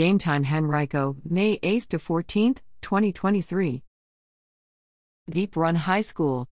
Game time Henrico, May 8 to 14, 2023. Deep Run High School.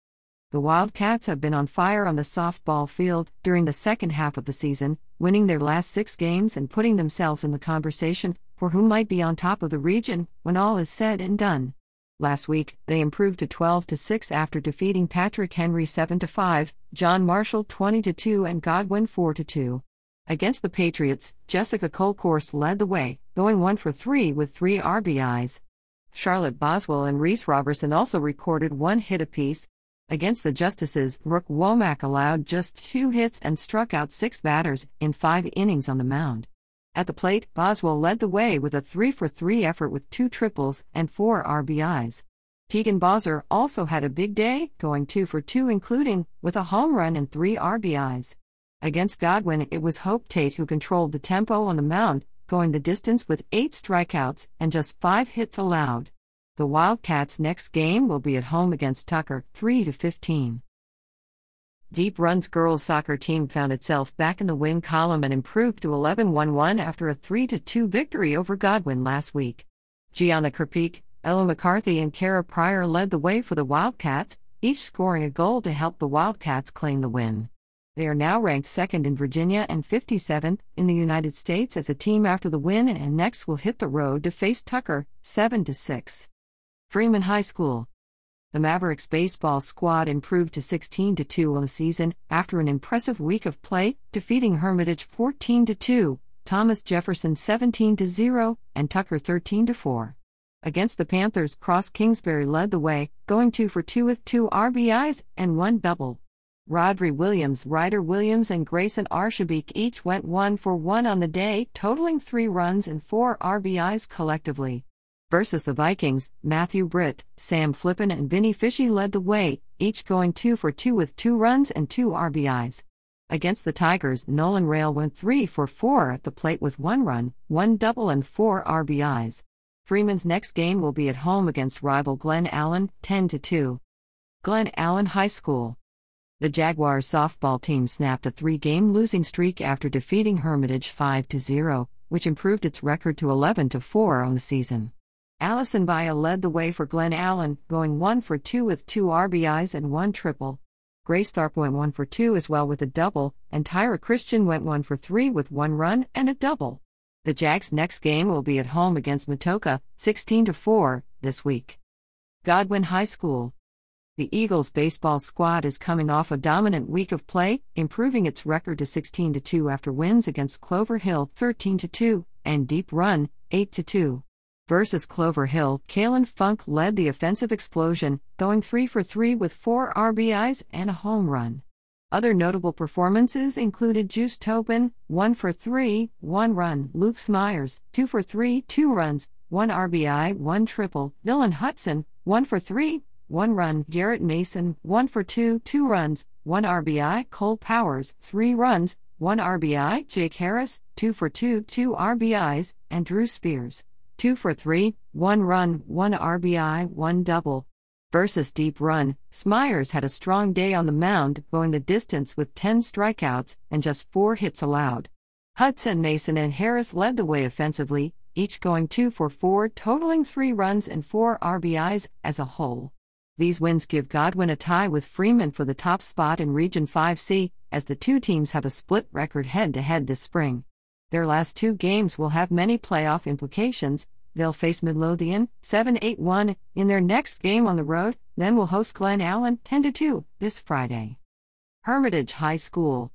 The Wildcats have been on fire on the softball field during the second half of the season, winning their last six games and putting themselves in the conversation for who might be on top of the region when all is said and done. Last week, they improved to 12 to 6 after defeating Patrick Henry 7 to 5, John Marshall 20 to 2 and Godwin 4 to 2. Against the Patriots, Jessica Kolkhorst led the way, going 1 for 3 with 3 RBIs. Charlotte Boswell and Reese Roberson also recorded one hit apiece. Against the Justices, Brooke Wommack allowed just two hits and struck out six batters in five innings on the mound. At the plate, Boswell led the way with a 3 for 3 effort with two triples and four RBIs. Tegan Bowser also had a big day, going 2 for 2, including with a home run and three RBIs. Against Godwin, it was Hope Tate who controlled the tempo on the mound, going the distance with eight strikeouts and just five hits allowed. The Wildcats' next game will be at home against Tucker, 3 to 15. Deep Run's girls soccer team found itself back in the win column and improved to 11 1 1 after a 3 2 victory over Godwin last week. Gianna Kerpeak, Ella McCarthy, and Kara Pryor led the way for the Wildcats, each scoring a goal to help the Wildcats claim the win. They are now ranked second in Virginia and 57th in the United States as a team after the win and next will hit the road to face Tucker, 7 6. Freeman High School. The Mavericks baseball squad improved to 16 2 on the season after an impressive week of play, defeating Hermitage 14 2, Thomas Jefferson 17 0, and Tucker 13 4. Against the Panthers, Cross Kingsbury led the way, going 2 for 2 with 2 RBIs and 1 double. Rodri Williams, Ryder Williams, and Grayson Arshabik each went one for one on the day, totaling three runs and four RBIs collectively. Versus the Vikings, Matthew Britt, Sam Flippin, and Vinny Fishy led the way, each going two for two with two runs and two RBIs. Against the Tigers, Nolan Rail went three for four at the plate with one run, one double, and four RBIs. Freeman's next game will be at home against rival Glen Allen, 10 2. Glen Allen High School. The Jaguars softball team snapped a three game losing streak after defeating Hermitage 5 0, which improved its record to 11 4 on the season. Allison Vaya led the way for Glen Allen, going 1 for 2 with 2 RBIs and 1 triple. Grace Tharp went 1 for 2 as well with a double, and Tyra Christian went 1 for 3 with 1 run and a double. The Jags' next game will be at home against Matoaca, 16 4, this week. Godwin High School. The Eagles baseball squad is coming off a dominant week of play, improving its record to 16 2 after wins against Clover Hill 13 2 and Deep Run 8 2. Versus Clover Hill, Kalen Funk led the offensive explosion, going 3 for 3 with 4 RBIs and a home run. Other notable performances included Juice Tobin, 1 for 3, 1 run, Luke Smyers, 2 for 3, 2 runs, 1 RBI, 1 triple, Dylan Hudson, 1 for 3, 1 run, Garrett Mason, 1 for 2, 2 runs, 1 RBI, Cole Powers, 3 runs, 1 RBI, Jake Harris, 2 for 2, 2 RBIs, and Drew Spears, 2 for 3, 1 run, 1 RBI, 1 double. Versus Deep Run, Smyers had a strong day on the mound, going the distance with 10 strikeouts and just 4 hits allowed. Hudson, Mason, and Harris led the way offensively, each going 2 for 4, totaling 3 runs and 4 RBIs as a whole. These wins give Godwin a tie with Freeman for the top spot in Region 5C, as the two teams have a split record head to head this spring. Their last two games will have many playoff implications. They'll face Midlothian 7 8 1 in their next game on the road, then will host Glen Allen 10 2 this Friday. Hermitage High School.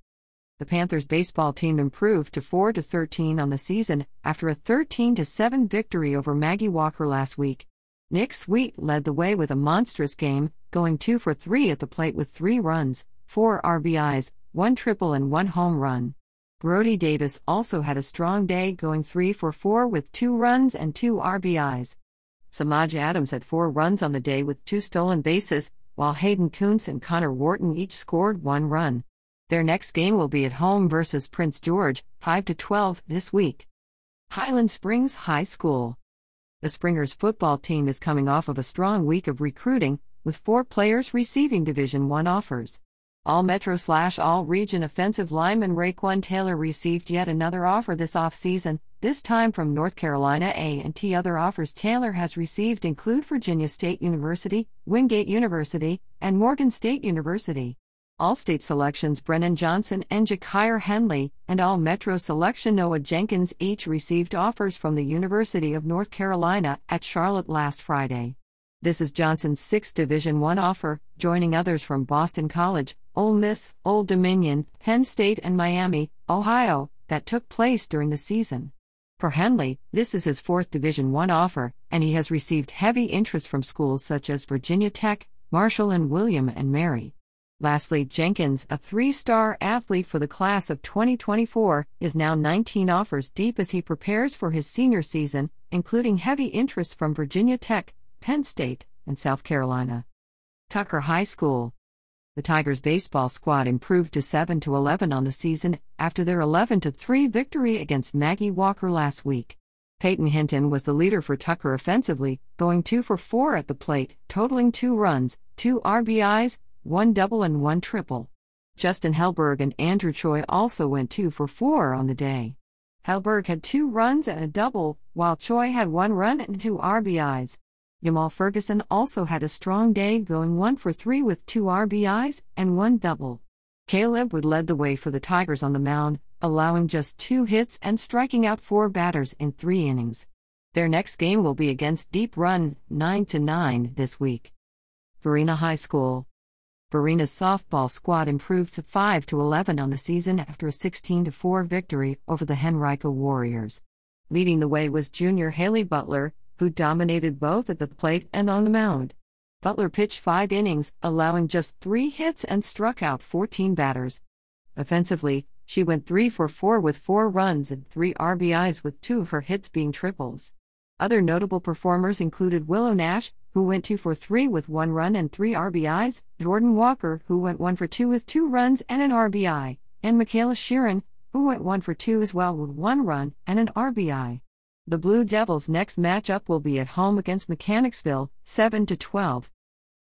The Panthers baseball team improved to 4 13 on the season after a 13 7 victory over Maggie Walker last week. Nick Sweet led the way with a monstrous game, going 2 for 3 at the plate with 3 runs, 4 RBIs, 1 triple, and 1 home run. Brody Davis also had a strong day, going 3 for 4 with 2 runs and 2 RBIs. Samaj Adams had 4 runs on the day with 2 stolen bases, while Hayden Kuntz and Connor Wharton each scored 1 run. Their next game will be at home versus Prince George, 5 to 12 this week. Highland Springs High School. The Springers football team is coming off of a strong week of recruiting, with four players receiving Division I offers. All Metro slash All Region offensive lineman Raquan Taylor received yet another offer this offseason, this time from North Carolina A&T. Other offers Taylor has received include Virginia State University, Wingate University, and Morgan State University. All state selections Brennan Johnson and Jakir Henley, and all Metro selection Noah Jenkins each received offers from the University of North Carolina at Charlotte last Friday. This is Johnson's sixth Division I offer, joining others from Boston College, Ole Miss, Old Dominion, Penn State, and Miami, Ohio, that took place during the season. For Henley, this is his fourth Division I offer, and he has received heavy interest from schools such as Virginia Tech, Marshall, and William and Mary. Lastly, Jenkins, a three star athlete for the class of 2024, is now 19 offers deep as he prepares for his senior season, including heavy interest from Virginia Tech, Penn State, and South Carolina. Tucker High School. The Tigers baseball squad improved to 7 to 11 on the season after their 11 3 victory against Maggie Walker last week. Peyton Hinton was the leader for Tucker offensively, going 2 for 4 at the plate, totaling 2 runs, 2 RBIs, 1 double and 1 triple. Justin Helberg and Andrew Choi also went 2 for 4 on the day. Helberg had 2 runs and a double, while Choi had 1 run and 2 RBIs. Jamal Ferguson also had a strong day, going 1 for 3 with 2 RBIs and 1 double. Caleb Wood led the way for the Tigers on the mound, allowing just 2 hits and striking out 4 batters in 3 innings. Their next game will be against Deep Run, 9 to 9 this week. Varina High School. Varina's softball squad improved to 5 to 11 on the season after a 16 to 4 victory over the Henrico Warriors. Leading the way was junior Haley Butler, who dominated both at the plate and on the mound. Butler pitched five innings, allowing just three hits and struck out 14 batters. Offensively, she went 3 for 4 with 4 runs and 3 RBIs, with two of her hits being triples. Other notable performers included Willow Nash, who went 2 for 3 with 1 run and 3 RBIs, Jordan Walker, who went 1 for 2 with 2 runs and an RBI, and Michaela Sheeran, who went 1 for 2 as well with 1 run and an RBI. The Blue Devils' next matchup will be at home against Mechanicsville, 7 to 12.